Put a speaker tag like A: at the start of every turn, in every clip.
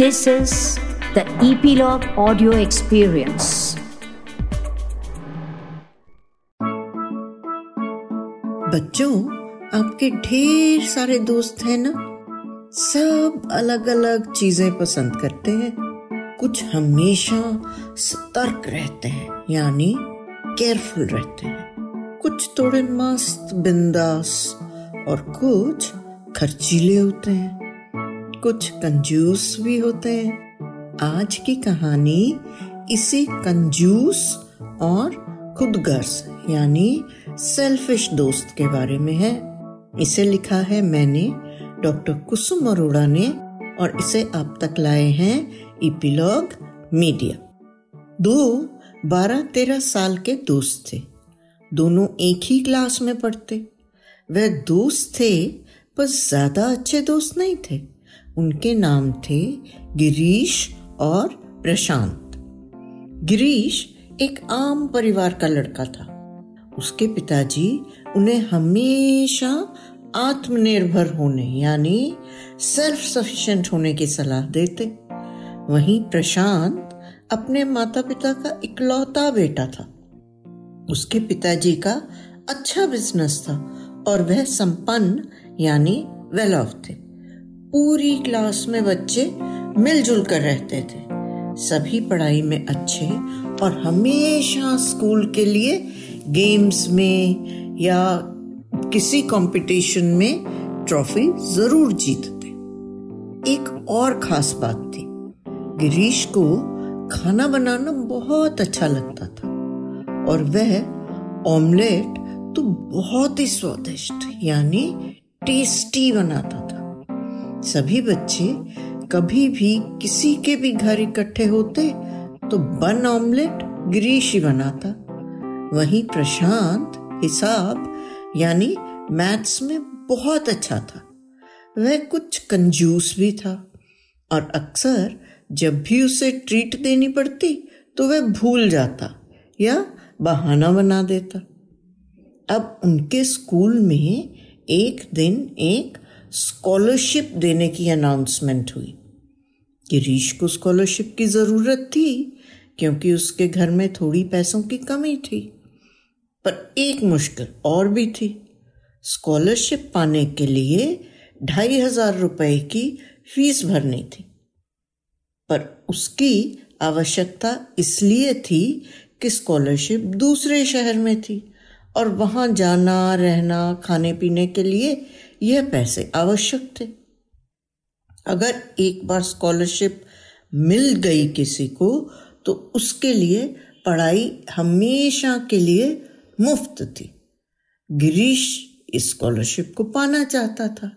A: This is the Epilogue Audio Experience.
B: बच्चों, आपके ढेर सारे दोस्त हैं ना? सब अलग अलग चीज़ें पसंद करते हैं। कुछ हमेशा सतर्क रहते हैं, यानी केयरफुल रहते हैं। कुछ थोड़े मस्त, बिंदास और कुछ खर्चीले होते हैं। कुछ कंजूस भी होते हैं। आज की कहानी इसी कंजूस और खुदगर्ज, यानी सेल्फिश दोस्त के बारे में है। इसे लिखा है मैंने, डॉक्टर कुसुम अरोड़ा ने, और इसे आप तक लाए हैं इपिलॉग मीडिया। दो बारह तेरह साल के दोस्त थे। दोनों एक ही क्लास में पढ़ते। वह दोस्त थे, पर ज़्यादा अच्छे दोस्त नहीं थे। उनके नाम थे गिरीश और प्रशांत। गिरीश एक आम परिवार का लड़का था। उसके पिताजी उन्हें हमेशा आत्मनिर्भर होने यानी सेल्फ सफिशिएंट होने की सलाह देते। वहीं प्रशांत अपने माता पिता का इकलौता बेटा था। उसके पिताजी का अच्छा बिज़नेस था और वह संपन्न यानी वेल ऑफ़ थे। पूरी क्लास में बच्चे मिलजुल कर रहते थे। सभी पढ़ाई में अच्छे और हमेशा स्कूल के लिए गेम्स में या किसी कंपटीशन में ट्रॉफी ज़रूर जीतते। एक और खास बात थी, गिरीश को खाना बनाना बहुत अच्छा लगता था और वह ऑमलेट तो बहुत ही स्वादिष्ट, यानी टेस्टी बनाता था। सभी बच्चे कभी भी किसी के भी घर इकट्ठे होते तो बन ऑमलेट गिरीश ही बनाता। वहीं प्रशांत हिसाब, यानी मैथ्स में बहुत अच्छा था। वह कुछ कंजूस भी था। और अक्सर जब भी उसे ट्रीट देनी पड़ती तो वह भूल जाता या बहाना बना देता। अब उनके स्कूल में एक दिन एक स्कॉलरशिप देने की अनाउंसमेंट हुई। गिरीश को स्कॉलरशिप की ज़रूरत थी, क्योंकि उसके घर में थोड़ी पैसों की कमी थी। पर एक मुश्किल और भी थी। स्कॉलरशिप पाने के लिए ढाई हज़ार रुपए की फ़ीस भरनी थी। पर उसकी आवश्यकता इसलिए थी कि स्कॉलरशिप दूसरे शहर में थी और वहाँ जाना, रहना खाने पीने के लिए यह पैसे आवश्यक थे। अगर एक बार स्कॉलरशिप मिल गई किसी को तो उसके लिए पढ़ाई हमेशा के लिए मुफ़्त थी। गिरीश इस स्कॉलरशिप को पाना चाहता था,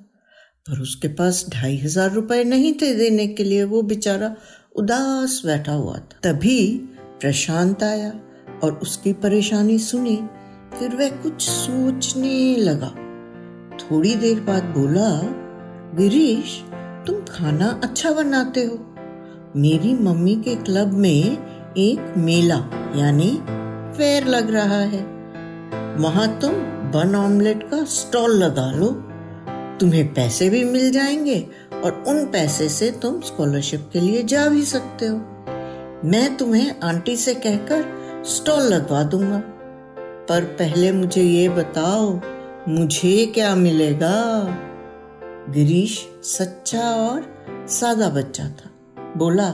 B: पर उसके पास ढाई हज़ार रुपए नहीं थे देने के लिए। वो बेचारा उदास बैठा हुआ था। तभी प्रशांत आया और उसकी परेशानी सुनी। फिर वह कुछ सोचने लगा। थोड़ी देर बाद बोला, गिरीश, तुम खाना अच्छा बनाते हो। मेरी मम्मी के क्लब में एक मेला, यानी फेयर लग रहा है। वहाँ तुम बन ऑमलेट का स्टॉल लगा लो। तुम्हें पैसे भी मिल जाएँगे और उन पैसे से तुम स्कॉलरशिप के लिए जा भी सकते हो। मैं तुम्हें आंटी से कहकर स्टॉल लगवा दूँगा। पर पहले मुझे ये बताओ मुझे क्या मिलेगा? गिरीश सच्चा और सादा बच्चा था। बोला,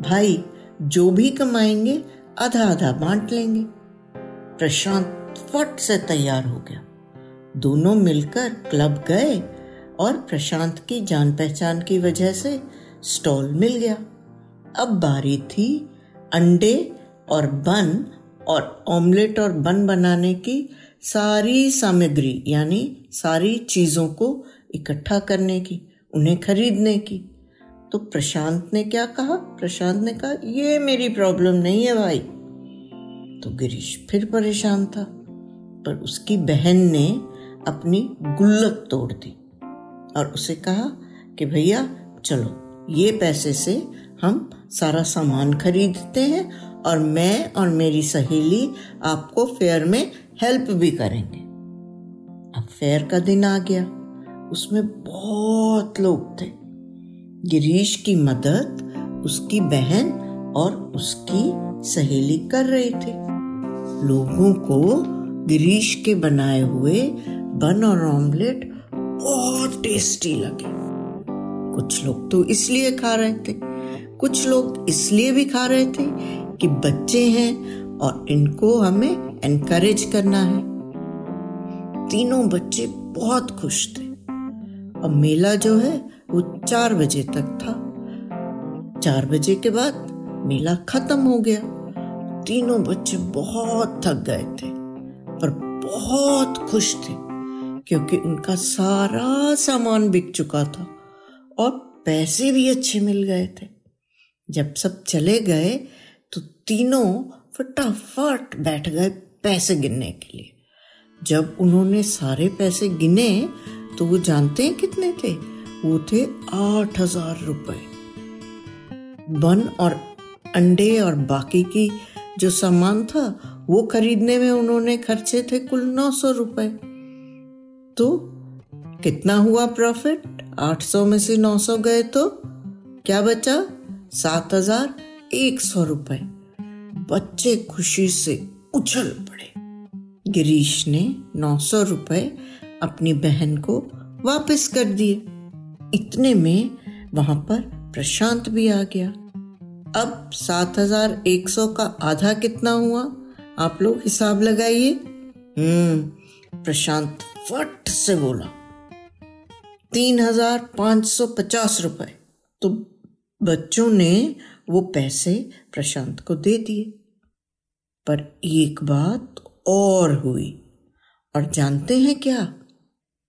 B: भाई, जो भी कमाएँगे आधा आधा बांट लेंगे। प्रशांत फट से तैयार हो गया। दोनों मिलकर क्लब गए और प्रशांत की जान पहचान की वजह से स्टॉल मिल गया। अब बारी थी अंडे और बन और ऑमलेट और बन बनाने की सारी सामग्री, यानी सारी चीज़ों को इकट्ठा करने की, उन्हें खरीदने की। तो प्रशांत ने क्या कहा? प्रशांत ने कहा, ये मेरी प्रॉब्लम नहीं है भाई। तो गिरीश फिर परेशान था, पर उसकी बहन ने अपनी गुल्लक तोड़ दी और उसे कहा कि, भैया, चलो, ये पैसे से हम सारा सामान खरीदते हैं और मैं और मेरी सहेली आपको फेयर में हेल्प भी करेंगे। अब फेयर का दिन आ गया। उसमें बहुत लोग थे। गिरीश की मदद उसकी बहन और उसकी सहेली कर रहे थे। लोगों को गिरीश के बनाए हुए बन और ऑमलेट बहुत टेस्टी लगे। कुछ लोग तो इसलिए खा रहे थे। कुछ लोग इसलिए भी खा रहे थे कि बच्चे हैं और इनको हमें एनकरेज करना है। तीनों बच्चे बहुत खुश थे। अब मेला जो है, वो चार बजे तक था। चार बजे के बाद मेला खत्म हो गया। तीनों बच्चे बहुत थक गए थे पर बहुत खुश थे, क्योंकि उनका सारा सामान बिक चुका था और पैसे भी अच्छे मिल गए थे। जब सब चले गए तो तीनों फटाफट बैठ गए। पैसे गिनने के लिए। जब उन्होंने सारे पैसे गिने तो वो जानते हैं कितने थे? वो थे आठ हज़ार रुपए। बन और अंडे और बाकी की जो सामान था, वो खरीदने में उन्होंने खर्चे थे कुल नौ सौ रुपए। तो कितना हुआ प्रॉफिट? आठ सौ में से नौ सौ गए तो क्या बचा? सात हज़ार एक सौ रुपए। बच्चे खुशी से उछल पड़े। गिरीश ने नौ सौ रुपए अपनी बहन को वापस कर दिए। इतने में वहाँ पर प्रशांत भी आ गया। अब सात हज़ार एक सौ का आधा कितना हुआ? आप लोग हिसाब लगाइए। हम्म प्रशांत फट से बोला। तीन हज़ार पाँच सौ पचास रुपए। तो बच्चों ने वो पैसे प्रशांत को दे दिए। पर एक बात और हुई। और जानते हैं क्या?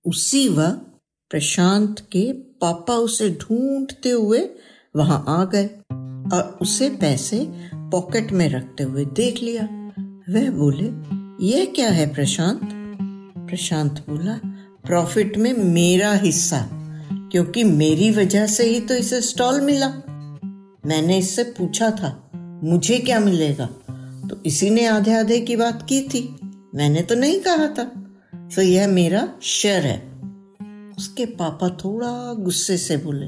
B: उसी वक्त प्रशांत के पापा उसे ढूंढते हुए वहाँ आ गए और उसे पैसे पॉकेट में रखते हुए देख लिया। वह बोले, यह क्या है प्रशांत? प्रशांत बोला, प्रॉफिट में मेरा हिस्सा, क्योंकि मेरी वजह से ही तो इसे स्टॉल मिला। मैंने इससे पूछा था, मुझे क्या मिलेगा? तो इसी ने आधे आधे की बात की थी। मैंने तो नहीं कहा था। तो यह मेरा शेयर है। उसके पापा थोड़ा गुस्से से बोले,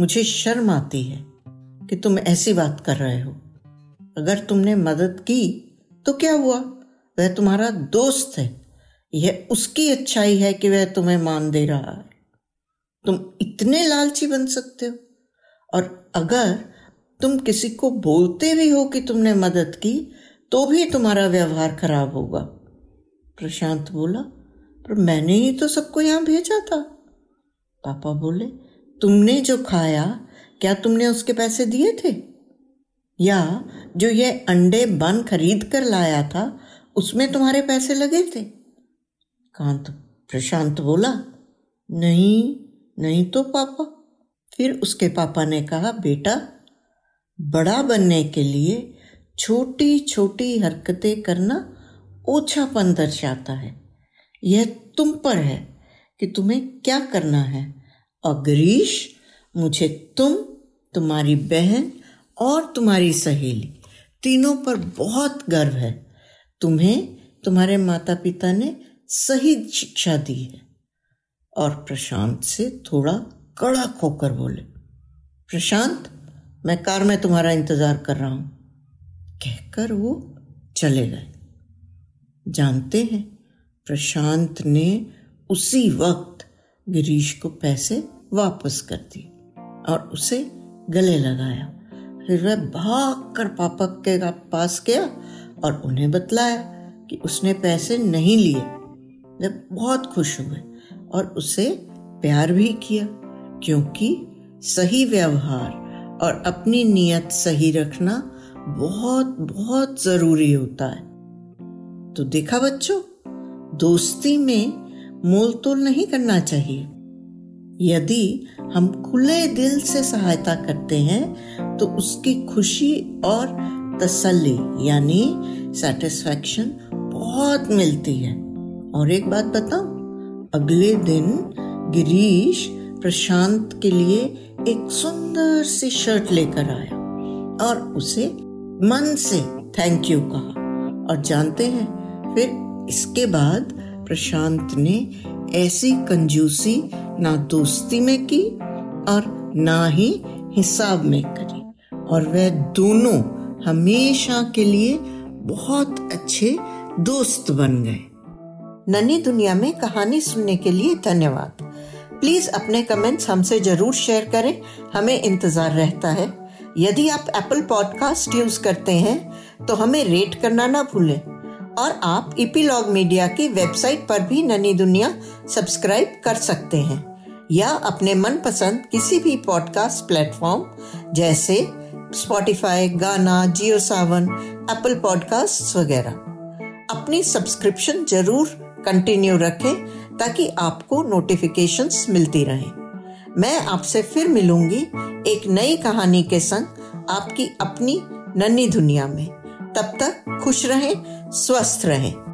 B: मुझे शर्म आती है कि तुम ऐसी बात कर रहे हो। अगर तुमने मदद की तो क्या हुआ? वह तुम्हारा दोस्त है। यह उसकी अच्छाई है कि वह तुम्हें मान दे रहा है। तुम इतने लालची बन सकते हो। और अगर तुम किसी को बोलते भी हो कि तुमने मदद की तो भी तुम्हारा व्यवहार खराब होगा। प्रशांत बोला, पर मैंने ही तो सबको यहाँ भेजा था। पापा बोले, तुमने जो खाया, क्या तुमने उसके पैसे दिए थे? या जो ये अंडे बन खरीद कर लाया था, उसमें तुम्हारे पैसे लगे थे? कांत, प्रशांत बोला, नहीं नहीं तो पापा। फिर उसके पापा ने कहा, बेटा बड़ा बनने के लिए छोटी छोटी हरकतें करना ओछापन दर्शाता है। यह तुम पर है कि तुम्हें क्या करना है। और मुझे तुम, तुम्हारी बहन और तुम्हारी सहेली तीनों पर बहुत गर्व है। तुम्हें तुम्हारे माता पिता ने सही शिक्षा दी है। और प्रशांत से थोड़ा कड़क होकर बोले, प्रशांत मैं कार में तुम्हारा इंतज़ार कर रहा हूँ। कहकर वो चले गए। जानते हैं, प्रशांत ने उसी वक्त गिरीश को पैसे वापस कर दिए और उसे गले लगाया। फिर वह भाग कर पापा के पास गया और उन्हें बतलाया कि उसने पैसे नहीं लिए। वे बहुत खुश हुए और उसे प्यार भी किया, क्योंकि सही व्यवहार और अपनी नीयत सही रखना बहुत बहुत ज़रूरी होता है। तो देखा बच्चों, दोस्ती में मोल तोल नहीं करना चाहिए। यदि हम खुले दिल से सहायता करते हैं तो उसकी खुशी और तसल्ली यानी सेटिस्फैक्शन बहुत मिलती है। और एक बात बताऊँ, अगले दिन गिरीश प्रशांत के लिए एक सुंदर सी शर्ट लेकर आया और उसे मन से थैंक यू कहा। और जानते हैं, फिर इसके बाद प्रशांत ने ऐसी कंजूसी ना दोस्ती में की और ना ही हिसाब में करी। और वह दोनों हमेशा के लिए बहुत अच्छे दोस्त बन गए। नन्ही दुनिया में कहानी सुनने के लिए धन्यवाद। प्लीज़ अपने कमेंट्स हमसे ज़रूर शेयर करें। हमें इंतज़ार रहता है। यदि आप एप्पल पॉडकास्ट यूज़ करते हैं तो हमें रेट करना ना भूलें। और आप इपीलॉग मीडिया की वेबसाइट पर भी ननी दुनिया सब्सक्राइब कर सकते हैं। या अपने मनपसंद किसी भी पॉडकास्ट प्लेटफॉर्म जैसे स्पॉटिफाई गाना जियो सावन एप्पल पॉडकास्ट वगैरह। अपनी सब्सक्रिप्शन ज़रूर कंटिन्यू रखें। ताकि आपको नोटिफिकेशंस मिलती रहें। मैं आपसे फिर मिलूँगी एक नई कहानी के संग आपकी अपनी नन्ही दुनिया में। तब तक खुश रहें, स्वस्थ रहें।